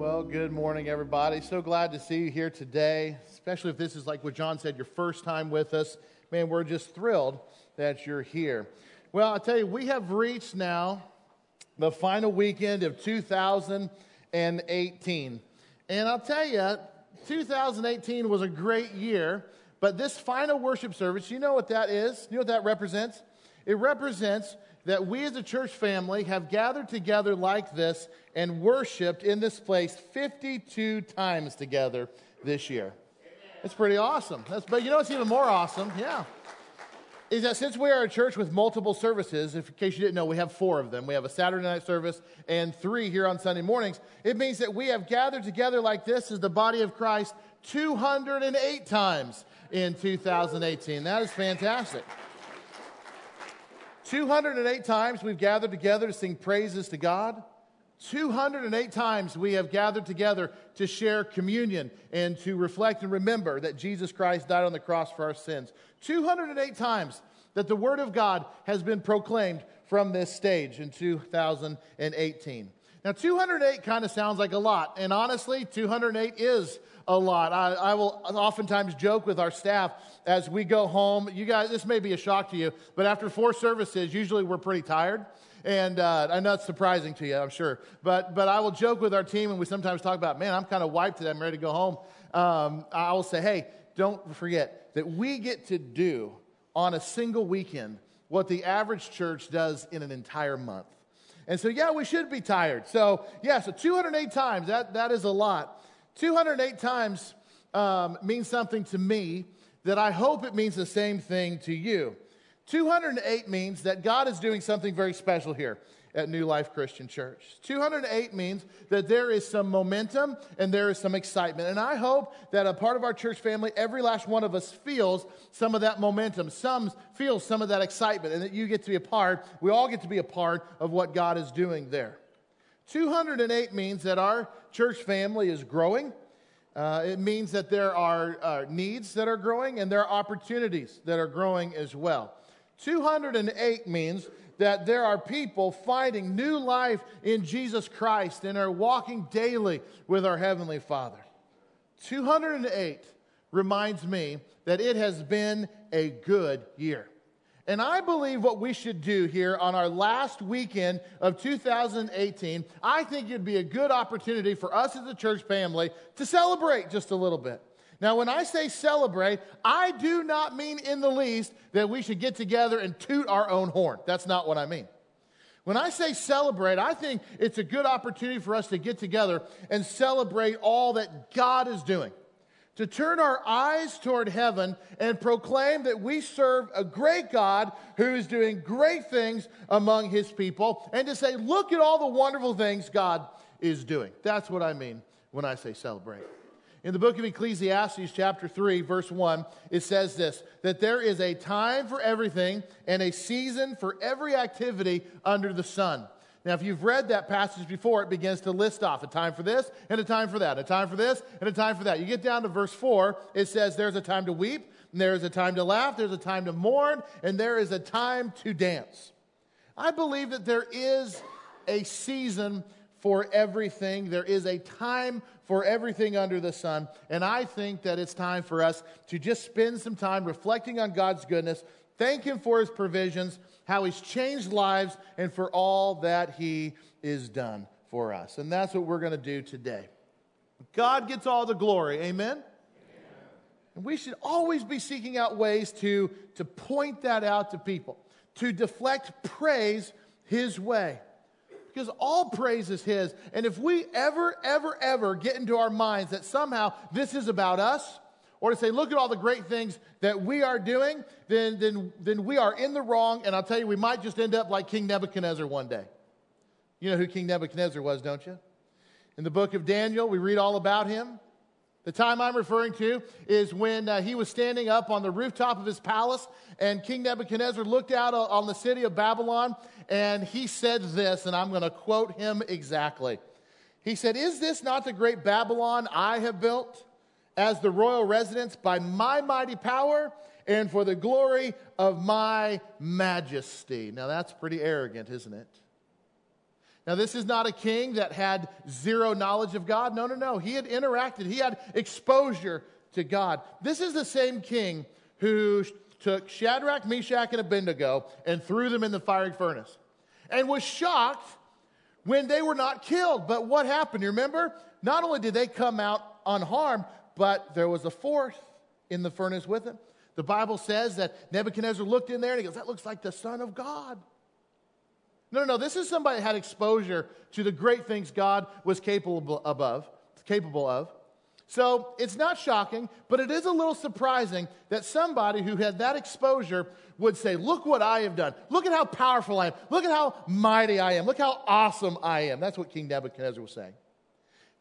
Well, good morning, everybody. So glad to see you here today, especially if this is like what John said, your first time with us. Man, we're just thrilled that you're here. Well, I'll tell you, we have reached now the final weekend of 2018. And I'll tell you, 2018 was a great year, but this final worship service, you know what that is? You know what that represents? It represents that we as a church family have gathered together like this and worshiped in this place 52 times together this year. It's pretty awesome. That's, but you know what's even more awesome? Yeah. Is that since we are a church with multiple services, if, in case you didn't know, we have four of them. We have a Saturday night service and three here on Sunday mornings. It means that we have gathered together like this as the body of Christ 208 times in 2018. That is fantastic. 208 times we've gathered together to sing praises to God. 208 times we have gathered together to share communion and to reflect and remember that Jesus Christ died on the cross for our sins. 208 times that the Word of God has been proclaimed from this stage in 2018. Now, 208 kind of sounds like a lot, and honestly, 208 is a lot. I, I, will oftentimes joke with our staff as we go home. You guys, this may be a shock to you, but after four services, usually we're pretty tired. And uh, I know it's surprising to you, I'm sure. But, but I will joke with our team, and we sometimes talk about, man, I'm kind of wiped today. I'm ready to go home. Um, I will say, hey, don't forget that we get to do on a single weekend what the average church does in an entire month. And so, yeah, we should be tired. So, yeah, so 208 times, that, that is a lot. 208 times um, means something to me that I hope it means the same thing to you. 208 means that God is doing something very special here at New Life Christian Church. 208 means that there is some momentum and there is some excitement. And I hope that a part of our church family, every last one of us feels some of that momentum, some feels some of that excitement, and that you get to be a part, we all get to be a part of what God is doing there. 208 means that our church family is growing. Uh, it means that there are uh, needs that are growing and there are opportunities that are growing as well. 208 means that there are people finding new life in Jesus Christ and are walking daily with our Heavenly Father. 208 reminds me that it has been a good year. And I believe what we should do here on our last weekend of 2018, I think it'd be a good opportunity for us as a church family to celebrate just a little bit. Now, when I say celebrate, I do not mean in the least that we should get together and toot our own horn. That's not what I mean. When I say celebrate, I think it's a good opportunity for us to get together and celebrate all that God is doing. To turn our eyes toward heaven and proclaim that we serve a great God who is doing great things among his people, and to say, look at all the wonderful things God is doing. That's what I mean when I say celebrate. In the book of Ecclesiastes, chapter 3, verse 1, it says this that there is a time for everything and a season for every activity under the sun. Now, if you've read that passage before, it begins to list off a time for this and a time for that, a time for this and a time for that. You get down to verse 4, it says there's a time to weep, there is a time to laugh, there's a time to mourn, and there is a time to dance. I believe that there is a season for everything. There is a time for everything under the sun. And I think that it's time for us to just spend some time reflecting on God's goodness, thank Him for His provisions, how He's changed lives, and for all that He is done for us. And that's what we're going to do today. God gets all the glory. Amen? And we should always be seeking out ways to, to point that out to people, to deflect praise His way because all praise is His. And if we ever, ever, ever get into our minds that somehow this is about us, or to say, look at all the great things that we are doing, then, then, then we are in the wrong. And I'll tell you, we might just end up like King Nebuchadnezzar one day. You know who King Nebuchadnezzar was, don't you? In the book of Daniel, we read all about him. The time I'm referring to is when uh, he was standing up on the rooftop of his palace, and King Nebuchadnezzar looked out on the city of Babylon, and he said this, and I'm going to quote him exactly. He said, Is this not the great Babylon I have built as the royal residence by my mighty power and for the glory of my majesty? Now that's pretty arrogant, isn't it? Now, this is not a king that had zero knowledge of God. No, no, no. He had interacted, he had exposure to God. This is the same king who took Shadrach, Meshach, and Abednego and threw them in the fiery furnace and was shocked when they were not killed. But what happened? You remember? Not only did they come out unharmed, but there was a fourth in the furnace with him. The Bible says that Nebuchadnezzar looked in there and he goes, That looks like the Son of God. No, no, no. This is somebody that had exposure to the great things God was capable above, capable of. So it's not shocking, but it is a little surprising that somebody who had that exposure would say, Look what I have done. Look at how powerful I am. Look at how mighty I am. Look how awesome I am. That's what King Nebuchadnezzar was saying.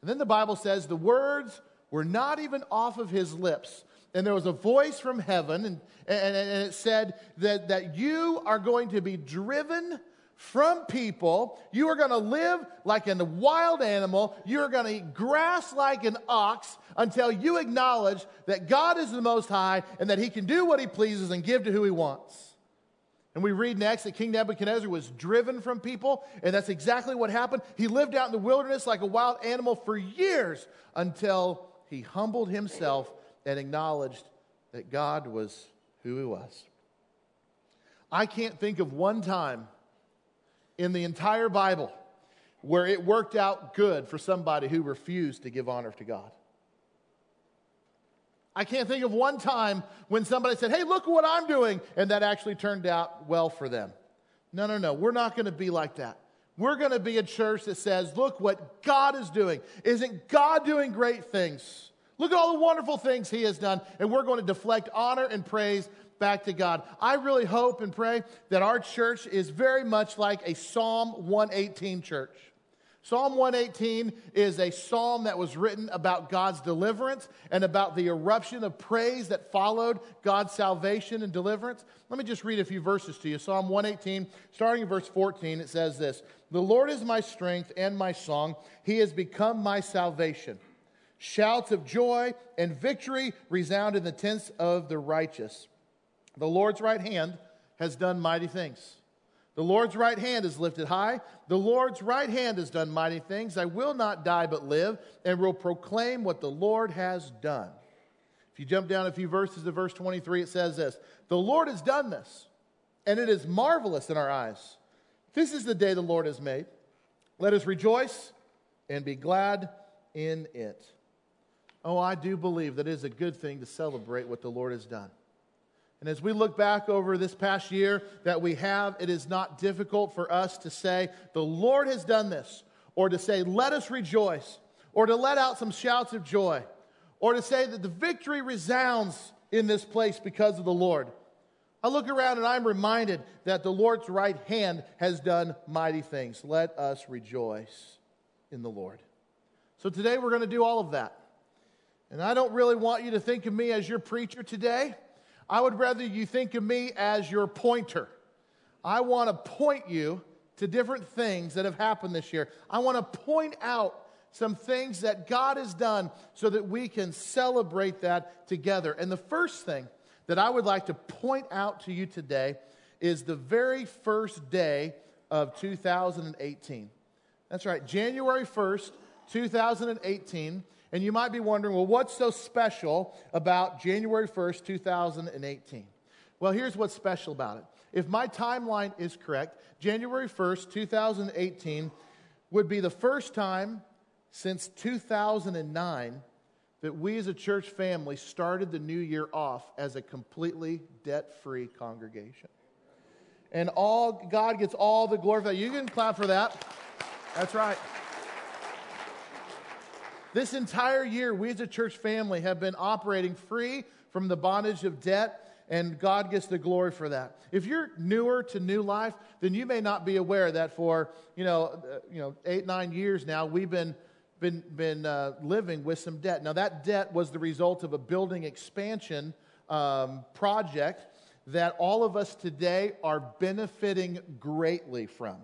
And then the Bible says the words were not even off of his lips. And there was a voice from heaven, and, and, and it said that, that you are going to be driven from people. You are going to live like a wild animal. You are going to eat grass like an ox until you acknowledge that God is the Most High and that He can do what He pleases and give to who He wants. And we read next that King Nebuchadnezzar was driven from people, and that's exactly what happened. He lived out in the wilderness like a wild animal for years until he humbled himself and acknowledged that God was who he was. I can't think of one time in the entire Bible where it worked out good for somebody who refused to give honor to God. I can't think of one time when somebody said, Hey, look what I'm doing, and that actually turned out well for them. No, no, no. We're not going to be like that. We're going to be a church that says, Look what God is doing. Isn't God doing great things? Look at all the wonderful things He has done, and we're going to deflect honor and praise back to God. I really hope and pray that our church is very much like a Psalm 118 church. Psalm 118 is a psalm that was written about God's deliverance and about the eruption of praise that followed God's salvation and deliverance. Let me just read a few verses to you. Psalm 118, starting in verse 14, it says this The Lord is my strength and my song, He has become my salvation. Shouts of joy and victory resound in the tents of the righteous. The Lord's right hand has done mighty things. The Lord's right hand is lifted high. The Lord's right hand has done mighty things. I will not die but live and will proclaim what the Lord has done. If you jump down a few verses to verse 23, it says this The Lord has done this, and it is marvelous in our eyes. This is the day the Lord has made. Let us rejoice and be glad in it. Oh, I do believe that it is a good thing to celebrate what the Lord has done. And as we look back over this past year that we have, it is not difficult for us to say, The Lord has done this, or to say, Let us rejoice, or to let out some shouts of joy, or to say that the victory resounds in this place because of the Lord. I look around and I'm reminded that the Lord's right hand has done mighty things. Let us rejoice in the Lord. So today we're going to do all of that. And I don't really want you to think of me as your preacher today. I would rather you think of me as your pointer. I want to point you to different things that have happened this year. I want to point out some things that God has done so that we can celebrate that together. And the first thing that I would like to point out to you today is the very first day of 2018. That's right, January 1st, 2018 and you might be wondering, well, what's so special about January 1st, 2018? Well, here's what's special about it. If my timeline is correct, January 1st, 2018 would be the first time since 2009 that we as a church family started the new year off as a completely debt free congregation. And all God gets all the glory for that. You can clap for that. That's right. This entire year, we as a church family have been operating free from the bondage of debt, and God gets the glory for that. If you're newer to new life, then you may not be aware that for you know, uh, you know, eight nine years now, we've been been been uh, living with some debt. Now that debt was the result of a building expansion um, project that all of us today are benefiting greatly from,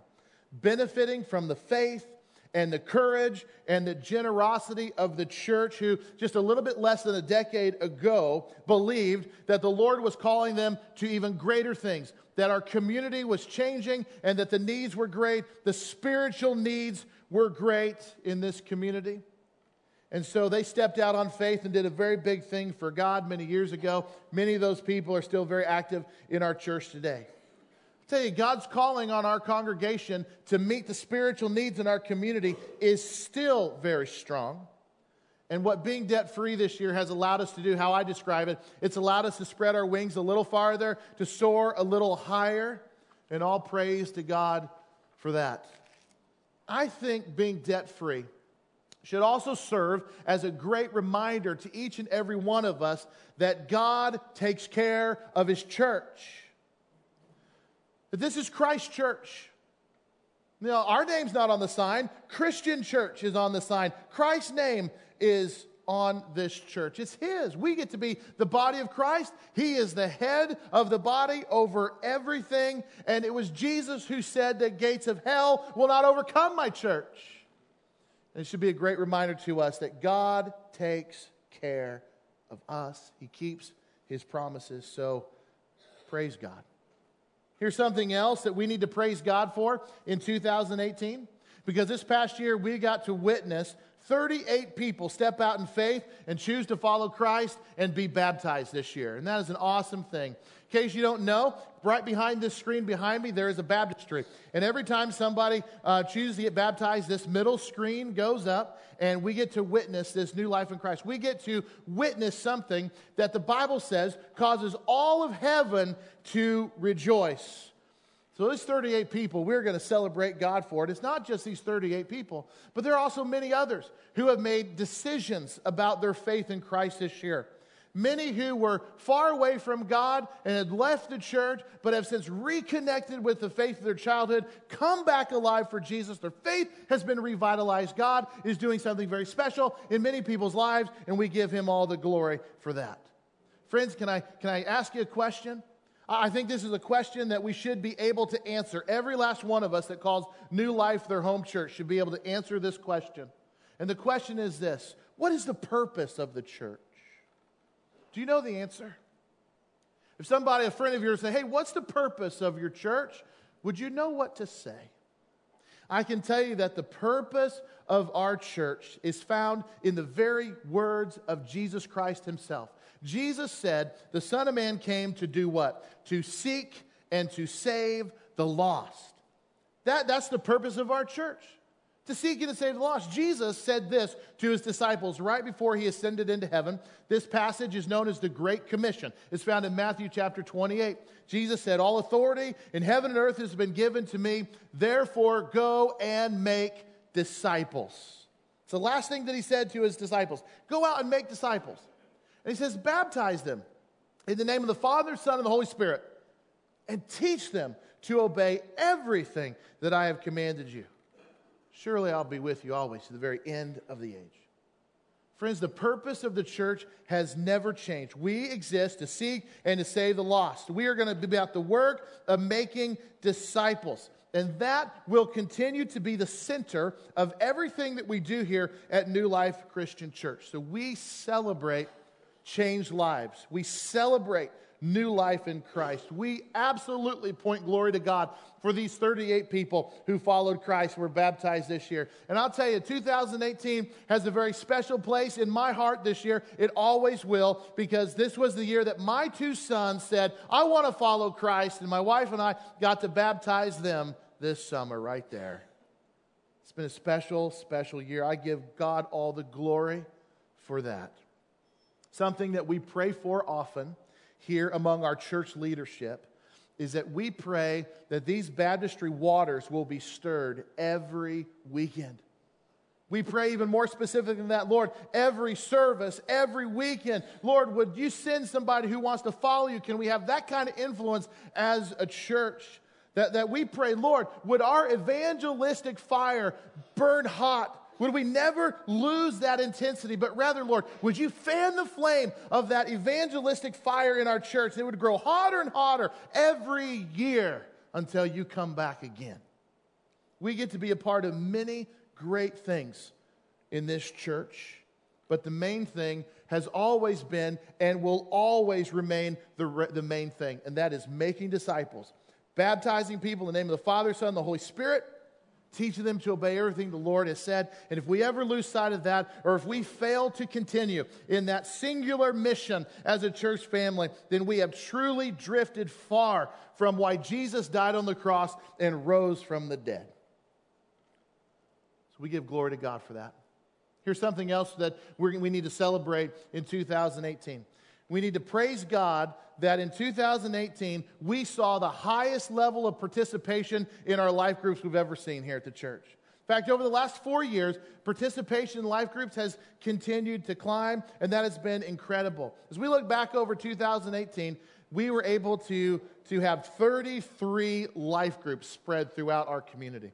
benefiting from the faith and the courage and the generosity of the church, who just a little bit less than a decade ago believed that the Lord was calling them to even greater things, that our community was changing and that the needs were great, the spiritual needs were great in this community. And so they stepped out on faith and did a very big thing for God many years ago. Many of those people are still very active in our church today tell you, God's calling on our congregation to meet the spiritual needs in our community is still very strong. And what being debt free this year has allowed us to do, how I describe it, it's allowed us to spread our wings a little farther, to soar a little higher. And all praise to God for that. I think being debt free should also serve as a great reminder to each and every one of us that God takes care of His church. This is Christ Church. Now, our name's not on the sign. Christian Church is on the sign. Christ's name is on this church. It's His. We get to be the body of Christ. He is the head of the body over everything. And it was Jesus who said that gates of hell will not overcome my church. And it should be a great reminder to us that God takes care of us, He keeps His promises. So praise God. Here's something else that we need to praise God for in 2018. Because this past year, we got to witness 38 people step out in faith and choose to follow Christ and be baptized this year. And that is an awesome thing. In case you don't know, right behind this screen behind me, there is a baptistry. And every time somebody uh, chooses to get baptized, this middle screen goes up, and we get to witness this new life in Christ. We get to witness something that the Bible says causes all of heaven to rejoice. So, these 38 people, we're going to celebrate God for it. It's not just these 38 people, but there are also many others who have made decisions about their faith in Christ this year. Many who were far away from God and had left the church, but have since reconnected with the faith of their childhood, come back alive for Jesus. Their faith has been revitalized. God is doing something very special in many people's lives, and we give Him all the glory for that. Friends, can I, can I ask you a question? I think this is a question that we should be able to answer. Every last one of us that calls New Life their home church should be able to answer this question. And the question is this What is the purpose of the church? Do you know the answer? If somebody, a friend of yours, say, Hey, what's the purpose of your church? Would you know what to say? I can tell you that the purpose of our church is found in the very words of Jesus Christ himself. Jesus said, The Son of Man came to do what? To seek and to save the lost. That, that's the purpose of our church to seek and to save the lost. Jesus said this to his disciples right before he ascended into heaven. This passage is known as the Great Commission. It's found in Matthew chapter 28. Jesus said, All authority in heaven and earth has been given to me. Therefore, go and make disciples. It's the last thing that he said to his disciples Go out and make disciples. And he says, Baptize them in the name of the Father, Son, and the Holy Spirit, and teach them to obey everything that I have commanded you. Surely I'll be with you always to the very end of the age. Friends, the purpose of the church has never changed. We exist to seek and to save the lost. We are going to be about the work of making disciples. And that will continue to be the center of everything that we do here at New Life Christian Church. So we celebrate changed lives. We celebrate new life in Christ. We absolutely point glory to God for these 38 people who followed Christ, were baptized this year. And I'll tell you, 2018 has a very special place in my heart this year. It always will, because this was the year that my two sons said, I want to follow Christ. And my wife and I got to baptize them this summer right there. It's been a special, special year. I give God all the glory for that. Something that we pray for often here among our church leadership is that we pray that these baptistry waters will be stirred every weekend. We pray even more specific than that, Lord, every service, every weekend. Lord, would you send somebody who wants to follow you? Can we have that kind of influence as a church? That, that we pray, Lord, would our evangelistic fire burn hot would we never lose that intensity, but rather, Lord, would you fan the flame of that evangelistic fire in our church that would grow hotter and hotter every year until you come back again? We get to be a part of many great things in this church. But the main thing has always been and will always remain the, the main thing, and that is making disciples, baptizing people in the name of the Father, Son, and the Holy Spirit, teaching them to obey everything the Lord has said. And if we ever lose sight of that, or if we fail to continue in that singular mission as a church family, then we have truly drifted far from why Jesus died on the cross and rose from the dead. So we give glory to God for that. Here's something else that we need to celebrate in 2018. We need to praise God that in 2018 we saw the highest level of participation in our life groups we've ever seen here at the church. In fact, over the last four years, participation in life groups has continued to climb, and that has been incredible. As we look back over 2018, we were able to, to have 33 life groups spread throughout our community.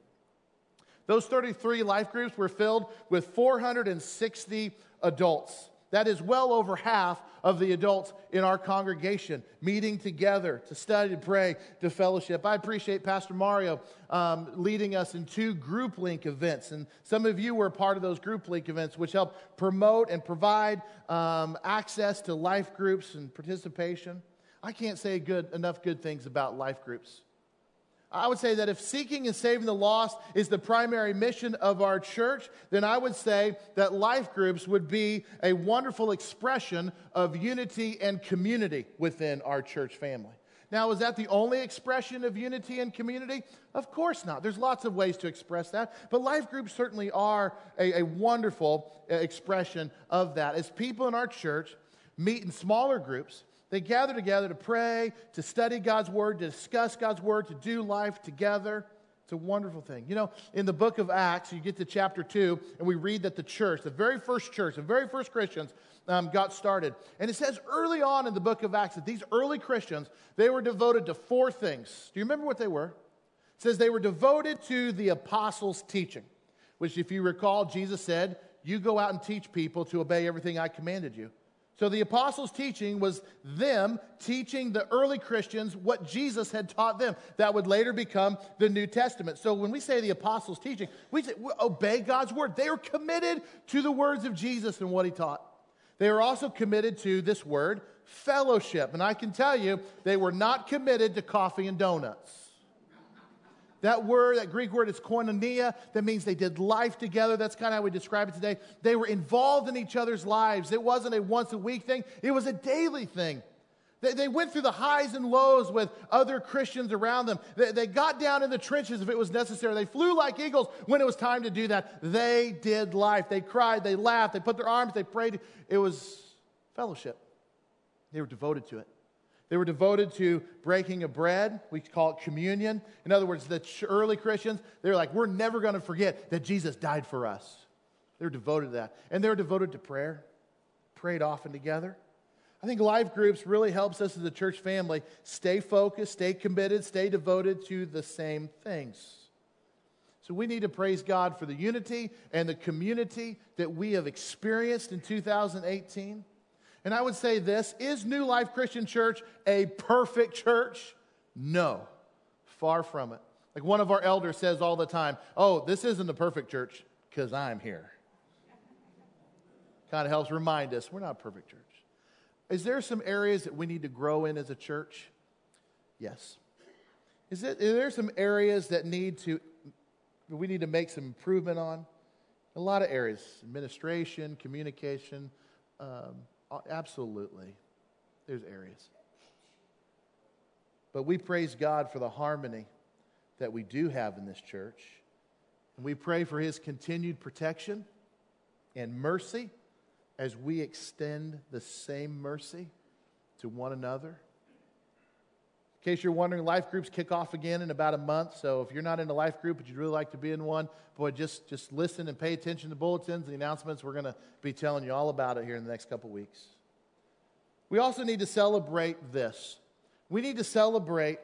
Those 33 life groups were filled with 460 adults. That is well over half of the adults in our congregation meeting together to study, to pray, to fellowship. I appreciate Pastor Mario um, leading us in two group link events. And some of you were part of those group link events, which help promote and provide um, access to life groups and participation. I can't say good, enough good things about life groups. I would say that if seeking and saving the lost is the primary mission of our church, then I would say that life groups would be a wonderful expression of unity and community within our church family. Now, is that the only expression of unity and community? Of course not. There's lots of ways to express that, but life groups certainly are a, a wonderful uh, expression of that. As people in our church meet in smaller groups, they gather together to pray, to study God's word, to discuss God's word, to do life together. It's a wonderful thing. You know, in the book of Acts, you get to chapter 2, and we read that the church, the very first church, the very first Christians, um, got started. And it says early on in the book of Acts that these early Christians, they were devoted to four things. Do you remember what they were? It says they were devoted to the apostles' teaching, which, if you recall, Jesus said, You go out and teach people to obey everything I commanded you. So the apostles' teaching was them teaching the early Christians what Jesus had taught them. That would later become the New Testament. So when we say the apostles' teaching, we say we obey God's word. They are committed to the words of Jesus and what he taught. They are also committed to this word, fellowship. And I can tell you, they were not committed to coffee and donuts. That word, that Greek word is koinonia. That means they did life together. That's kind of how we describe it today. They were involved in each other's lives. It wasn't a once a week thing, it was a daily thing. They, they went through the highs and lows with other Christians around them. They, they got down in the trenches if it was necessary. They flew like eagles when it was time to do that. They did life. They cried, they laughed, they put their arms, they prayed. It was fellowship. They were devoted to it. They were devoted to breaking of bread. We call it communion. In other words, the early Christians, they're like, we're never going to forget that Jesus died for us. They were devoted to that. And they were devoted to prayer, prayed often together. I think life groups really helps us as a church family stay focused, stay committed, stay devoted to the same things. So we need to praise God for the unity and the community that we have experienced in 2018. And I would say this is New Life Christian Church a perfect church? No, far from it. Like one of our elders says all the time, oh, this isn't the perfect church because I'm here. kind of helps remind us we're not a perfect church. Is there some areas that we need to grow in as a church? Yes. Is, it, is there some areas that need to we need to make some improvement on? A lot of areas: administration, communication, um, Uh, absolutely. There's areas. But we praise God for the harmony that we do have in this church. And we pray for his continued protection and mercy as we extend the same mercy to one another. In case you're wondering, life groups kick off again in about a month. So if you're not in a life group but you'd really like to be in one, boy, just, just listen and pay attention to bulletins, the announcements. We're going to be telling you all about it here in the next couple weeks. We also need to celebrate this. We need to celebrate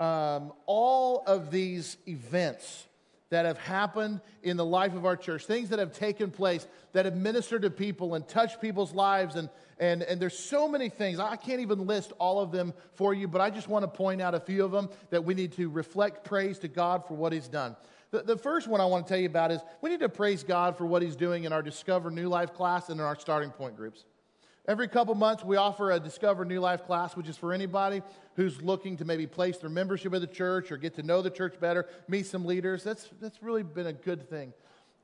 um, all of these events that have happened in the life of our church, things that have taken place that have ministered to people and touched people's lives. And, and, and there's so many things. I can't even list all of them for you, but I just want to point out a few of them that we need to reflect praise to God for what He's done. The, the first one I want to tell you about is we need to praise God for what He's doing in our Discover New Life class and in our starting point groups. Every couple months, we offer a Discover New Life class, which is for anybody who's looking to maybe place their membership of the church or get to know the church better, meet some leaders. That's, that's really been a good thing.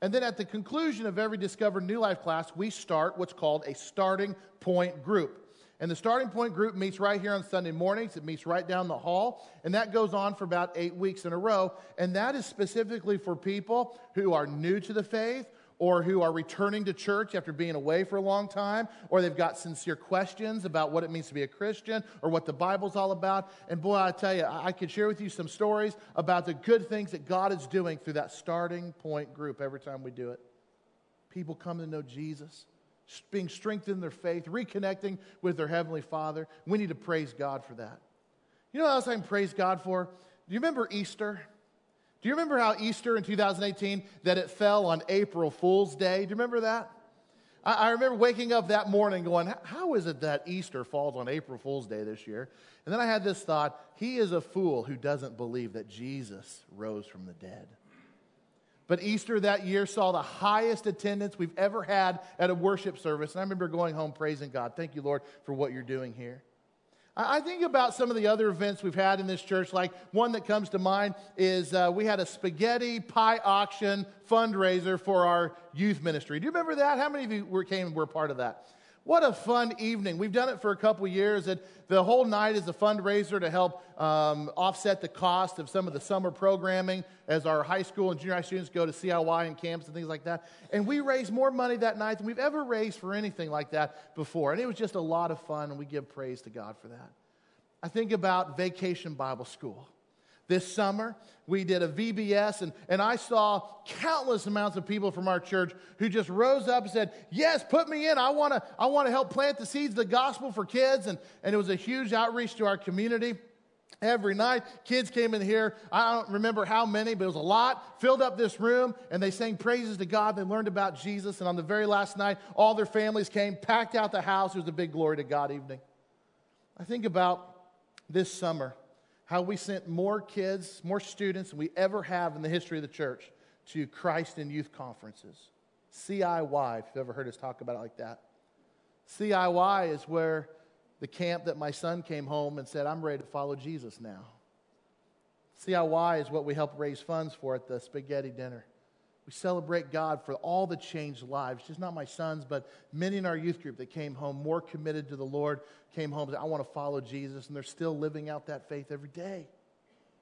And then at the conclusion of every Discover New Life class, we start what's called a starting point group. And the starting point group meets right here on Sunday mornings. It meets right down the hall. And that goes on for about eight weeks in a row. And that is specifically for people who are new to the faith or who are returning to church after being away for a long time, or they've got sincere questions about what it means to be a Christian or what the Bible's all about. And boy, I tell you, I could share with you some stories about the good things that God is doing through that starting point group every time we do it. People come to know Jesus being strengthened in their faith, reconnecting with their Heavenly Father. We need to praise God for that. You know what else I can praise God for? Do you remember Easter? Do you remember how Easter in 2018 that it fell on April Fool's Day? Do you remember that? I, I remember waking up that morning going, How is it that Easter falls on April Fool's Day this year? And then I had this thought He is a fool who doesn't believe that Jesus rose from the dead. But Easter that year saw the highest attendance we've ever had at a worship service. And I remember going home praising God. Thank you, Lord, for what you're doing here. I think about some of the other events we've had in this church. Like one that comes to mind is uh, we had a spaghetti pie auction fundraiser for our youth ministry. Do you remember that? How many of you were, came and were part of that? What a fun evening. We've done it for a couple years, and the whole night is a fundraiser to help um, offset the cost of some of the summer programming as our high school and junior high students go to CIY and camps and things like that. And we raised more money that night than we've ever raised for anything like that before. And it was just a lot of fun, and we give praise to God for that. I think about Vacation Bible School. This summer, we did a VBS, and, and I saw countless amounts of people from our church who just rose up and said, Yes, put me in. I want to I wanna help plant the seeds of the gospel for kids. And, and it was a huge outreach to our community. Every night, kids came in here. I don't remember how many, but it was a lot. Filled up this room, and they sang praises to God. They learned about Jesus. And on the very last night, all their families came, packed out the house. It was a big glory to God evening. I think about this summer how we sent more kids, more students than we ever have in the history of the church to Christ in Youth Conferences. CIY, if you've ever heard us talk about it like that. CIY is where the camp that my son came home and said, I'm ready to follow Jesus now. CIY is what we help raise funds for at the spaghetti dinner. We celebrate God for all the changed lives, just not my sons, but many in our youth group that came home more committed to the Lord, came home said, I want to follow Jesus, and they're still living out that faith every day.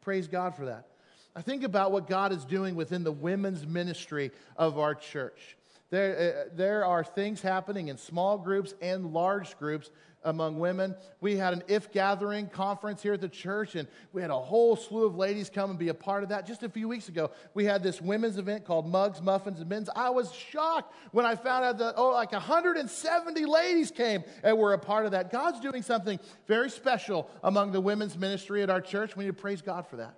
Praise God for that. I think about what God is doing within the women's ministry of our church. There, uh, there are things happening in small groups and large groups among women. We had an If Gathering conference here at the church, and we had a whole slew of ladies come and be a part of that. Just a few weeks ago, we had this women's event called Mugs, Muffins, and Men's. I was shocked when I found out that, oh, like 170 ladies came and were a part of that. God's doing something very special among the women's ministry at our church. We need to praise God for that.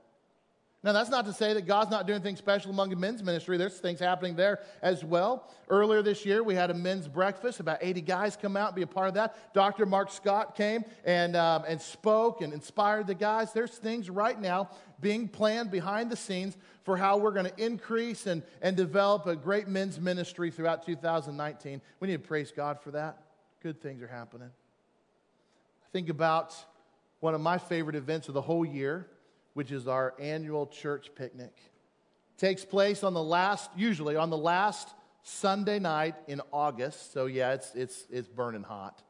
Now, that's not to say that God's not doing anything special among the men's ministry. There's things happening there as well. Earlier this year, we had a men's breakfast. About 80 guys come out and be a part of that. Dr. Mark Scott came and, um, and spoke and inspired the guys. There's things right now being planned behind the scenes for how we're going to increase and, and develop a great men's ministry throughout 2019. We need to praise God for that. Good things are happening. I think about one of my favorite events of the whole year which is our annual church picnic. Takes place on the last, usually on the last Sunday night in August. So, yeah, it's, it's, it's burning hot.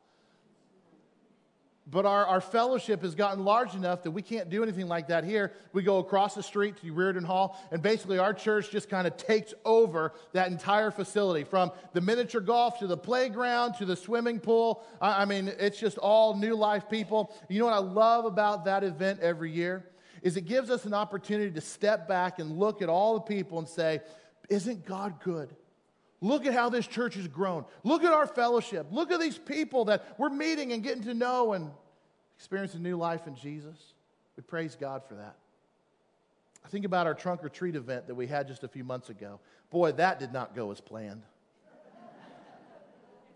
But our, our fellowship has gotten large enough that we can't do anything like that here. We go across the street to Riordan Hall, and basically our church just kind of takes over that entire facility from the miniature golf to the playground to the swimming pool. I, I mean, it's just all new life people. You know what I love about that event every year? Is it gives us an opportunity to step back and look at all the people and say, Isn't God good? Look at how this church has grown. Look at our fellowship. Look at these people that we're meeting and getting to know and experiencing new life in Jesus. We praise God for that. I think about our trunk or treat event that we had just a few months ago. Boy, that did not go as planned.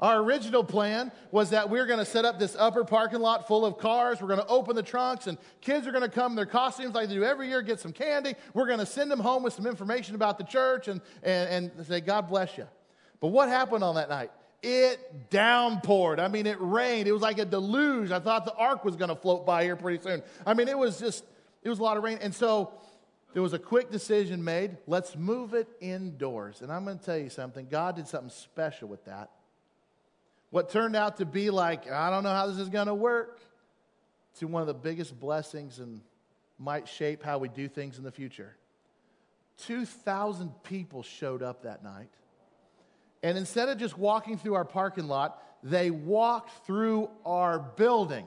Our original plan was that we are going to set up this upper parking lot full of cars. We're going to open the trunks, and kids are going to come in their costumes like they do every year, get some candy. We're going to send them home with some information about the church and, and, and say, God bless you. But what happened on that night? It downpoured. I mean, it rained. It was like a deluge. I thought the ark was going to float by here pretty soon. I mean, it was just, it was a lot of rain. And so there was a quick decision made let's move it indoors. And I'm going to tell you something God did something special with that what turned out to be like, I don't know how this is going to work, to one of the biggest blessings and might shape how we do things in the future. 2,000 people showed up that night. And instead of just walking through our parking lot, they walked through our building.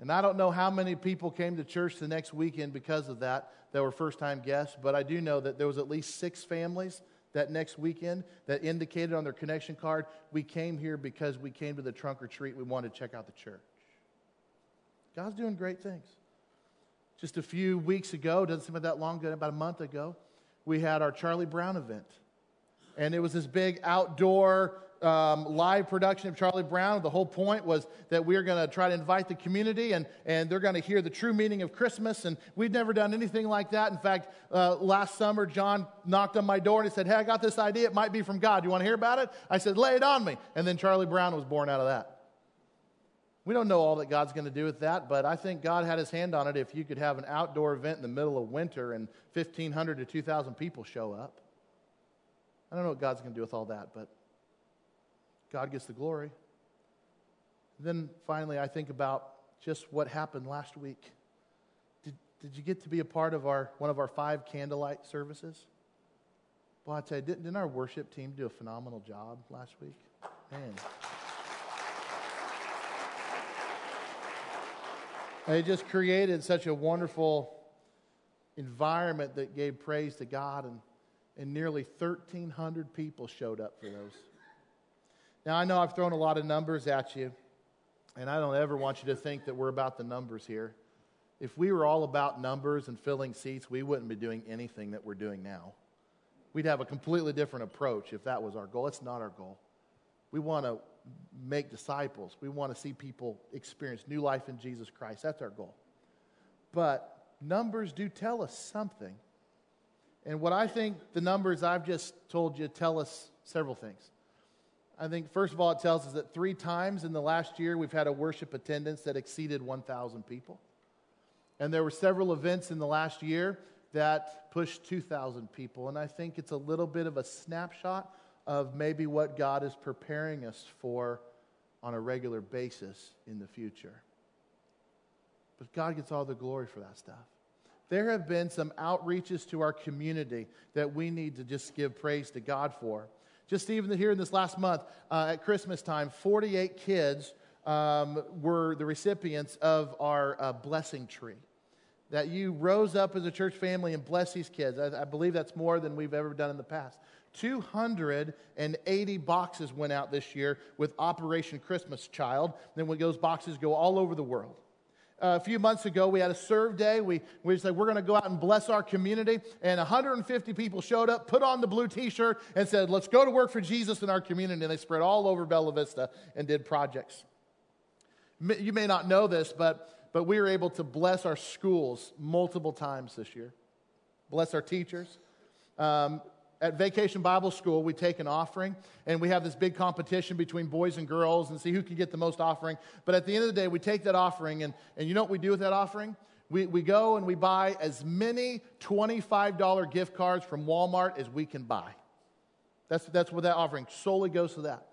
And I don't know how many people came to church the next weekend because of that, that were first time guests, but I do know that there was at least six families that next weekend that indicated on their connection card, we came here because we came to the trunk or treat. We wanted to check out the church. God's doing great things. Just a few weeks ago, doesn't seem like that long ago, about a month ago, we had our Charlie Brown event. And it was this big outdoor um, live production of Charlie Brown. The whole point was that we are going to try to invite the community and, and they're going to hear the true meaning of Christmas. And we've never done anything like that. In fact, uh, last summer, John knocked on my door and he said, Hey, I got this idea. It might be from God. You want to hear about it? I said, Lay it on me. And then Charlie Brown was born out of that. We don't know all that God's going to do with that, but I think God had his hand on it if you could have an outdoor event in the middle of winter and 1,500 to 2,000 people show up. I don't know what God's going to do with all that, but God gets the glory. Then finally, I think about just what happened last week. Did, did you get to be a part of our, one of our five candlelight services? Well, I tell you, didn't, didn't our worship team do a phenomenal job last week? Man. They just created such a wonderful environment that gave praise to God, and, and nearly 1,300 people showed up for those. Now, I know I've thrown a lot of numbers at you, and I don't ever want you to think that we're about the numbers here. If we were all about numbers and filling seats, we wouldn't be doing anything that we're doing now. We'd have a completely different approach if that was our goal. It's not our goal. We want to make disciples, we want to see people experience new life in Jesus Christ. That's our goal. But numbers do tell us something. And what I think the numbers I've just told you tell us several things. I think, first of all, it tells us that three times in the last year we've had a worship attendance that exceeded 1,000 people. And there were several events in the last year that pushed 2,000 people. And I think it's a little bit of a snapshot of maybe what God is preparing us for on a regular basis in the future. But God gets all the glory for that stuff. There have been some outreaches to our community that we need to just give praise to God for. Just even here in this last month, uh, at Christmas time, 48 kids um, were the recipients of our uh, blessing tree. That you rose up as a church family and blessed these kids. I, I believe that's more than we've ever done in the past. 280 boxes went out this year with Operation Christmas Child. Then those boxes go all over the world a few months ago, we had a serve day. We, we said, we're going to go out and bless our community. And 150 people showed up, put on the blue t shirt, and said, let's go to work for Jesus in our community. And they spread all over Bella Vista and did projects. You may not know this, but, but we were able to bless our schools multiple times this year, bless our teachers. Um, at Vacation Bible School, we take an offering and we have this big competition between boys and girls and see who can get the most offering. But at the end of the day, we take that offering and, and you know what we do with that offering? We, we go and we buy as many $25 gift cards from Walmart as we can buy. That's, that's what that offering solely goes to that.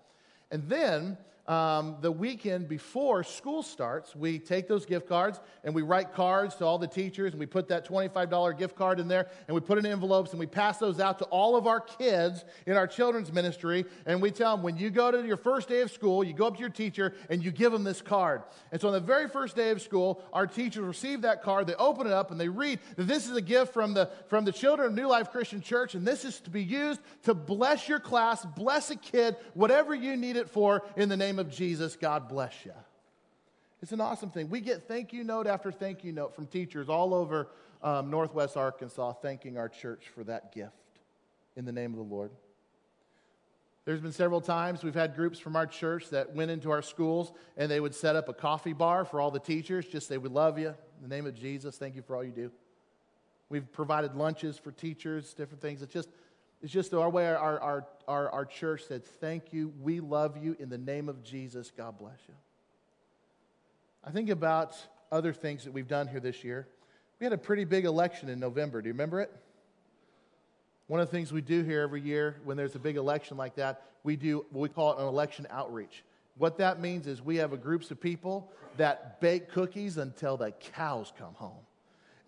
And then um, the weekend before school starts, we take those gift cards and we write cards to all the teachers and we put that $25 gift card in there and we put it in envelopes and we pass those out to all of our kids in our children's ministry. And we tell them, when you go to your first day of school, you go up to your teacher and you give them this card. And so on the very first day of school, our teachers receive that card, they open it up and they read that this is a gift from the, from the children of New Life Christian Church and this is to be used to bless your class, bless a kid, whatever you need it for in the name name of Jesus, God bless you. It's an awesome thing. We get thank you note after thank you note from teachers all over um, Northwest Arkansas thanking our church for that gift in the name of the Lord. There's been several times we've had groups from our church that went into our schools and they would set up a coffee bar for all the teachers. Just say, We love you. In the name of Jesus, thank you for all you do. We've provided lunches for teachers, different things. It's just, it's just our way our, our, our, our church said, Thank you. We love you. In the name of Jesus, God bless you. I think about other things that we've done here this year. We had a pretty big election in November. Do you remember it? One of the things we do here every year when there's a big election like that, we do what we call it an election outreach. What that means is we have a groups of people that bake cookies until the cows come home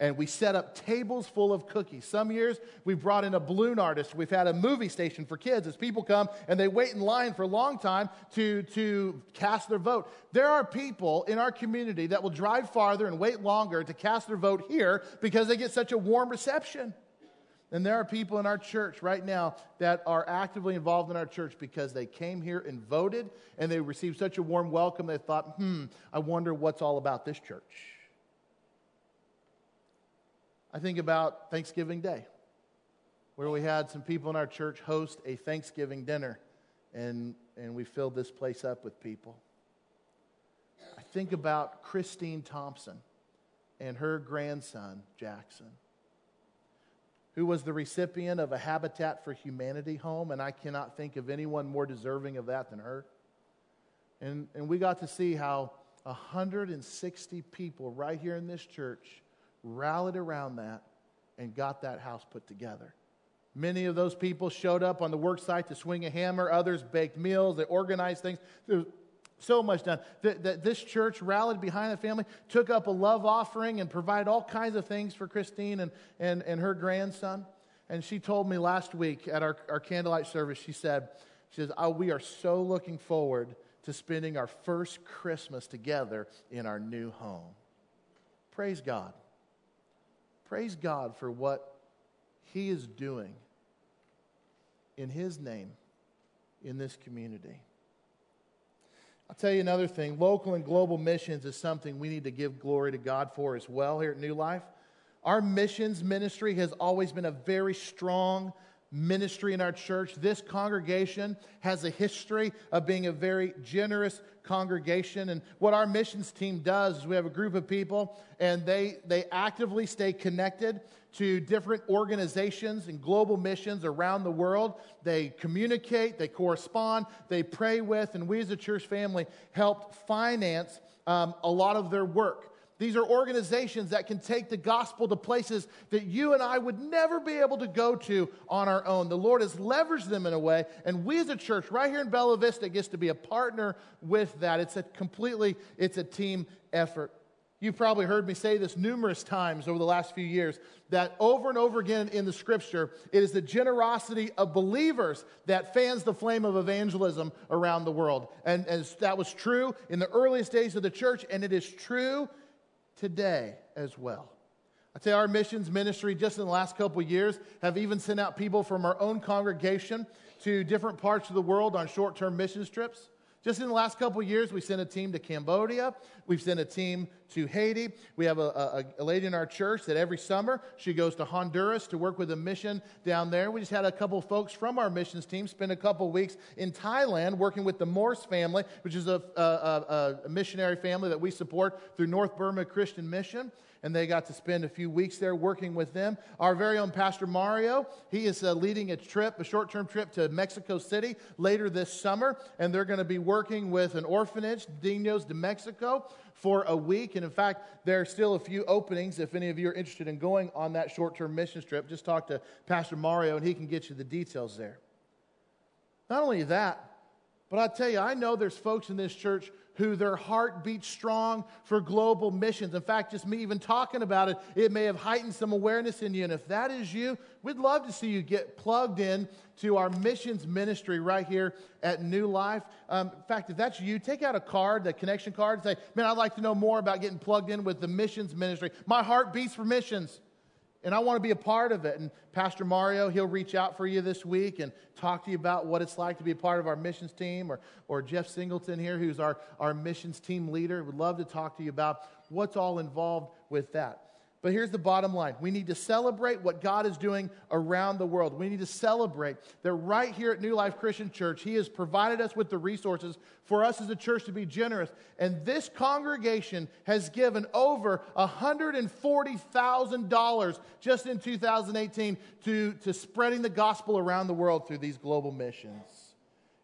and we set up tables full of cookies. Some years we've brought in a balloon artist. We've had a movie station for kids as people come and they wait in line for a long time to, to cast their vote. There are people in our community that will drive farther and wait longer to cast their vote here because they get such a warm reception. And there are people in our church right now that are actively involved in our church because they came here and voted and they received such a warm welcome they thought, hmm, I wonder what's all about this church. I think about Thanksgiving Day, where we had some people in our church host a Thanksgiving dinner, and, and we filled this place up with people. I think about Christine Thompson and her grandson, Jackson, who was the recipient of a Habitat for Humanity home, and I cannot think of anyone more deserving of that than her. And, and we got to see how 160 people right here in this church rallied around that and got that house put together. Many of those people showed up on the work site to swing a hammer, others baked meals, they organized things. There was so much done. That this church rallied behind the family, took up a love offering, and provided all kinds of things for Christine and, and, and her grandson. And she told me last week at our, our candlelight service, she said, she says, oh, We are so looking forward to spending our first Christmas together in our new home. Praise God. Praise God for what He is doing in His name in this community. I'll tell you another thing local and global missions is something we need to give glory to God for as well here at New Life. Our missions ministry has always been a very strong ministry in our church. This congregation has a history of being a very generous congregation. And what our missions team does is we have a group of people and they, they actively stay connected to different organizations and global missions around the world. They communicate, they correspond, they pray with, and we as a church family helped finance um, a lot of their work. These are organizations that can take the gospel to places that you and I would never be able to go to on our own. The Lord has leveraged them in a way, and we as a church right here in Bella Vista gets to be a partner with that. It's a completely, it's a team effort. You've probably heard me say this numerous times over the last few years that over and over again in the scripture, it is the generosity of believers that fans the flame of evangelism around the world. And, and that was true in the earliest days of the church, and it is true today as well. I tell you, our missions ministry just in the last couple years have even sent out people from our own congregation to different parts of the world on short term missions trips. Just in the last couple of years, we sent a team to Cambodia. We've sent a team to Haiti. We have a, a, a, lady in our church that every summer she goes to Honduras to work with a mission down there. We just had a couple folks from our missions team spend a couple weeks in Thailand working with the Morse family, which is a, a missionary family that we support through North Burma Christian Mission and they got to spend a few weeks there working with them. Our very own Pastor Mario, he is uh, leading a trip, a short term trip to Mexico City later this summer, and they're going to be working with an orphanage, Dinos de Mexico, for a week. And in fact, there are still a few openings if any of you are interested in going on that short term mission trip. Just talk to Pastor Mario, and he can get you the details there. Not only that, but I tell you, I know there's folks in this church who their heart beats strong for global missions. In fact, just me even talking about it, it may have heightened some awareness in you. And if that is you, we'd love to see you get plugged in to our missions ministry right here at New Life. Um, in fact, if that's you, take out a card, the connection card, and say, Man, I'd like to know more about getting plugged in with the missions ministry. My heart beats for missions and I want to be a part of it. And Pastor Mario, he'll reach out for you this week and talk to you about what it's like to be a part of our missions team, or, or Jeff Singleton here, who's our, our missions team leader, would love to talk to you about what's all involved with that. But here's the bottom line we need to celebrate what God is doing around the world. We need to celebrate that right here at New Life Christian Church, He has provided us with the resources for us as a church to be generous. And this congregation has given over $140,000 just in 2018 to, to spreading the gospel around the world through these global missions.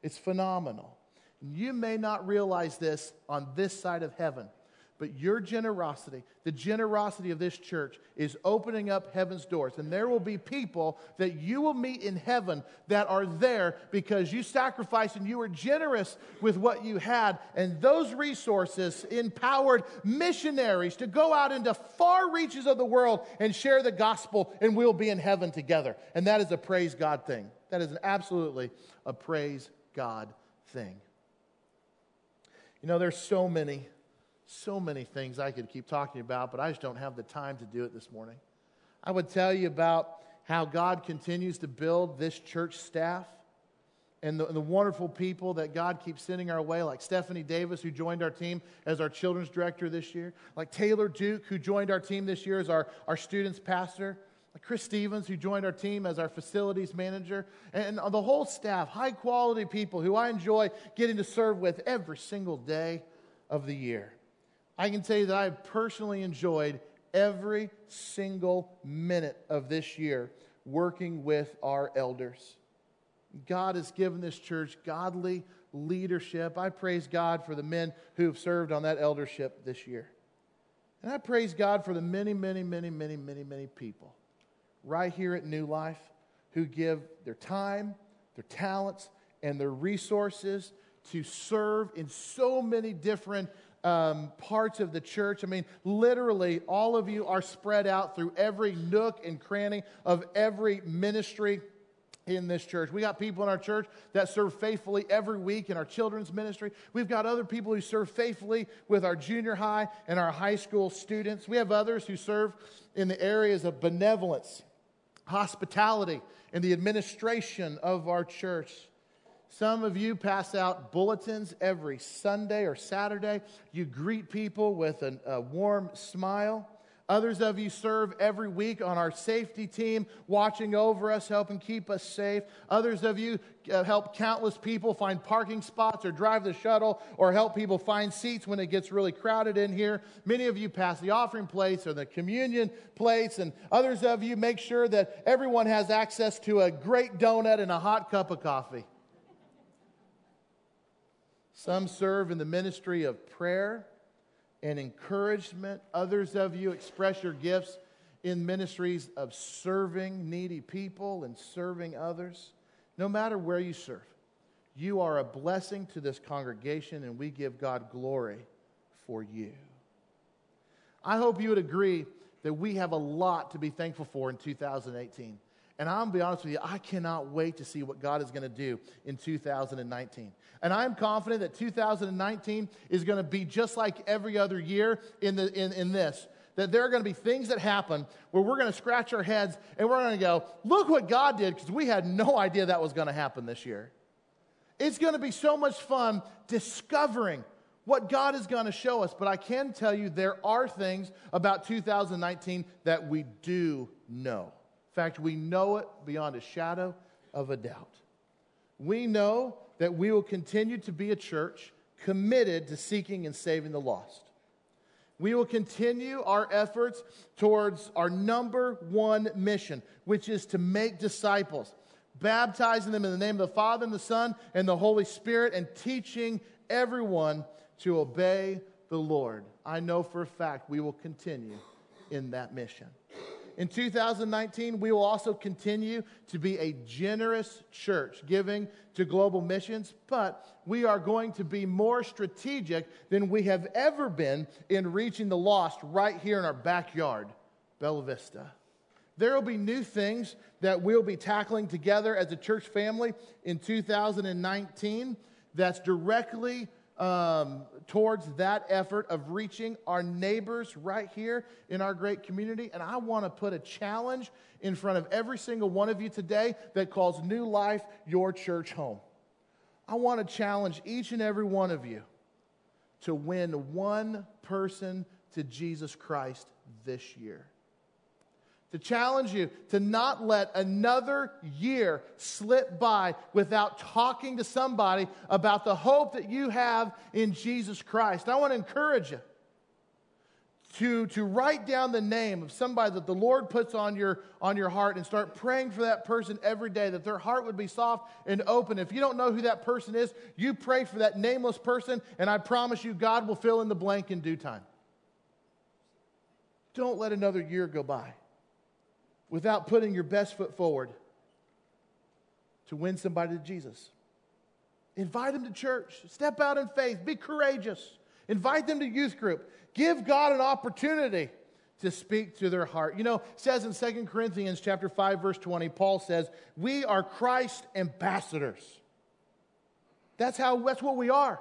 It's phenomenal. You may not realize this on this side of heaven but your generosity, the generosity of this church, is opening up heaven's doors. And there will be people that you will meet in heaven that are there because you sacrificed and you were generous with what you had. And those resources empowered missionaries to go out into far reaches of the world and share the gospel, and we'll be in heaven together. And that is a praise God thing. That is an absolutely a praise God thing. You know, there's so many so many things I could keep talking about, but I just don't have the time to do it this morning. I would tell you about how God continues to build this church staff and the, the, wonderful people that God keeps sending our way, like Stephanie Davis, who joined our team as our children's director this year, like Taylor Duke, who joined our team this year as our, our students pastor, like Chris Stevens, who joined our team as our facilities manager, and the whole staff, high quality people who I enjoy getting to serve with every single day of the year. I can tell you that I've personally enjoyed every single minute of this year working with our elders. God has given this church godly leadership. I praise God for the men who have served on that eldership this year. And I praise God for the many, many, many, many, many, many people right here at New Life who give their time, their talents, and their resources to serve in so many different um, parts of the church. I mean, literally, all of you are spread out through every nook and cranny of every ministry in this church. We got people in our church that serve faithfully every week in our children's ministry. We've got other people who serve faithfully with our junior high and our high school students. We have others who serve in the areas of benevolence, hospitality, and the administration of our church. Some of you pass out bulletins every Sunday or Saturday. You greet people with an, a warm smile. Others of you serve every week on our safety team, watching over us, helping keep us safe. Others of you uh, help countless people find parking spots or drive the shuttle or help people find seats when it gets really crowded in here. Many of you pass the offering plates or the communion plates, and others of you make sure that everyone has access to a great donut and a hot cup of coffee. Some serve in the ministry of prayer and encouragement. Others of you express your gifts in ministries of serving needy people and serving others. No matter where you serve, you are a blessing to this congregation, and we give God glory for you. I hope you would agree that we have a lot to be thankful for in 2018. And I'm going to be honest with you, I cannot wait to see what God is going to do in 2019. And I'm confident that 2019 is going to be just like every other year in, the, in, in this. That there are going to be things that happen where we're going to scratch our heads and we're going to go, look what God did, because we had no idea that was going to happen this year. It's going to be so much fun discovering what God is going to show us. But I can tell you there are things about 2019 that we do know fact, we know it beyond a shadow of a doubt. We know that we will continue to be a church committed to seeking and saving the lost. We will continue our efforts towards our number one mission, which is to make disciples, baptizing them in the name of the Father and the Son and the Holy Spirit, and teaching everyone to obey the Lord. I know for a fact we will continue in that mission. In 2019, we will also continue to be a generous church, giving to global missions, but we are going to be more strategic than we have ever been in reaching the lost right here in our backyard, Bella Vista. There will be new things that we'll be tackling together as a church family in 2019 that's directly um, towards that effort of reaching our neighbors right here in our great community. And I want to put a challenge in front of every single one of you today that calls New Life your church home. I want to challenge each and every one of you to win one person to Jesus Christ this year. To challenge you to not let another year slip by without talking to somebody about the hope that you have in Jesus Christ. I want to encourage you to, to write down the name of somebody that the Lord puts on your, on your heart and start praying for that person every day, that their heart would be soft and open. If you don't know who that person is, you pray for that nameless person, and I promise you, God will fill in the blank in due time. Don't let another year go by without putting your best foot forward to win somebody to Jesus. Invite them to church. Step out in faith. Be courageous. Invite them to youth group. Give God an opportunity to speak to their heart. You know, it says in 2 Corinthians chapter 5 verse 20, Paul says, "We are Christ ambassadors." That's how that's what we are.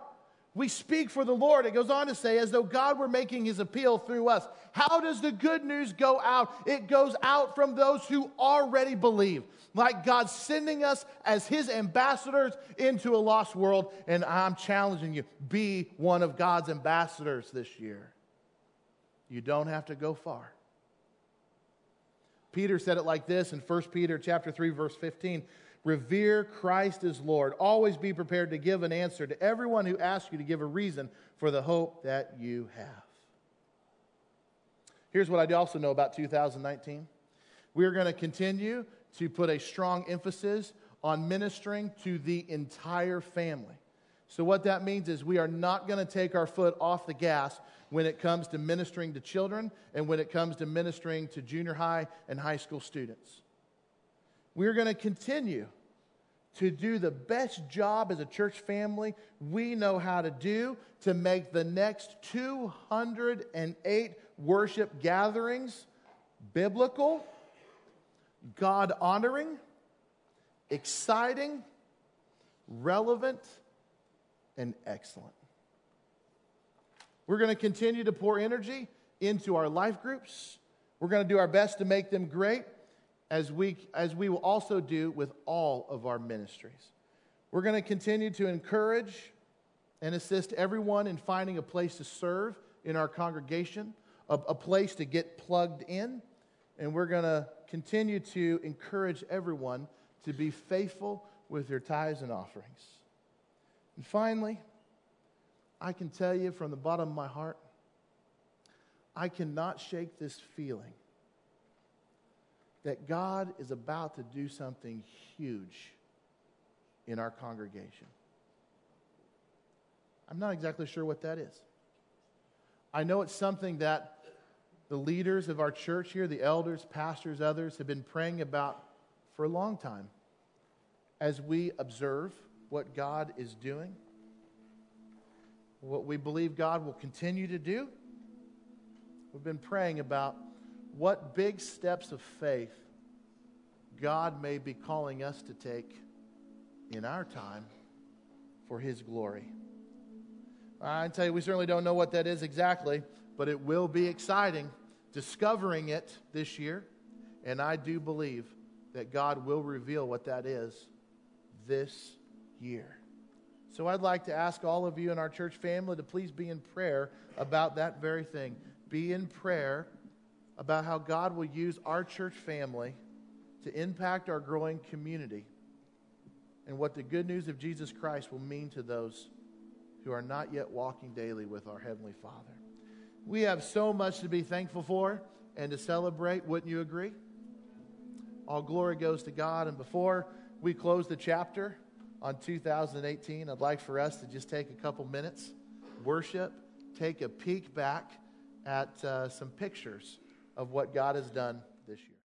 We speak for the Lord. It goes on to say, as though God were making his appeal through us. How does the good news go out? It goes out from those who already believe. Like God sending us as his ambassadors into a lost world. And I'm challenging you be one of God's ambassadors this year. You don't have to go far. Peter said it like this in 1 Peter chapter 3 verse 15. Revere Christ as Lord. Always be prepared to give an answer to everyone who asks you to give a reason for the hope that you have. Here's what I also know about 2019. We're going to continue to put a strong emphasis on ministering to the entire family. So, what that means is we are not going to take our foot off the gas when it comes to ministering to children and when it comes to ministering to junior high and high school students. We're going to continue to do the best job as a church family we know how to do to make the next 208 worship gatherings biblical, God honoring, exciting, relevant, and excellent. We're going to continue to pour energy into our life groups. We're going to do our best to make them great as we, as we will also do with all of our ministries. We're going to continue to encourage and assist everyone in finding a place to serve in our congregation, a, a place to get plugged in, and we're going to continue to encourage everyone to be faithful with their tithes and offerings. And finally, I can tell you from the bottom of my heart, I cannot shake this feeling that God is about to do something huge in our congregation. I'm not exactly sure what that is. I know it's something that the leaders of our church here, the elders, pastors, others, have been praying about for a long time as we observe what God is doing, what we believe God will continue to do. We've been praying about what big steps of faith God may be calling us to take in our time for His glory. I tell you, we certainly don't know what that is exactly, but it will be exciting discovering it this year. And I do believe that God will reveal what that is this year. So I'd like to ask all of you in our church family to please be in prayer about that very thing. Be in prayer about how God will use our church family to impact our growing community and what the good news of Jesus Christ will mean to those who are not yet walking daily with our Heavenly Father. We have so much to be thankful for and to celebrate, wouldn't you agree? All glory goes to God. And before we close the chapter on 2018, I'd like for us to just take a couple minutes, worship, take a peek back at uh, some pictures of what God has done this year.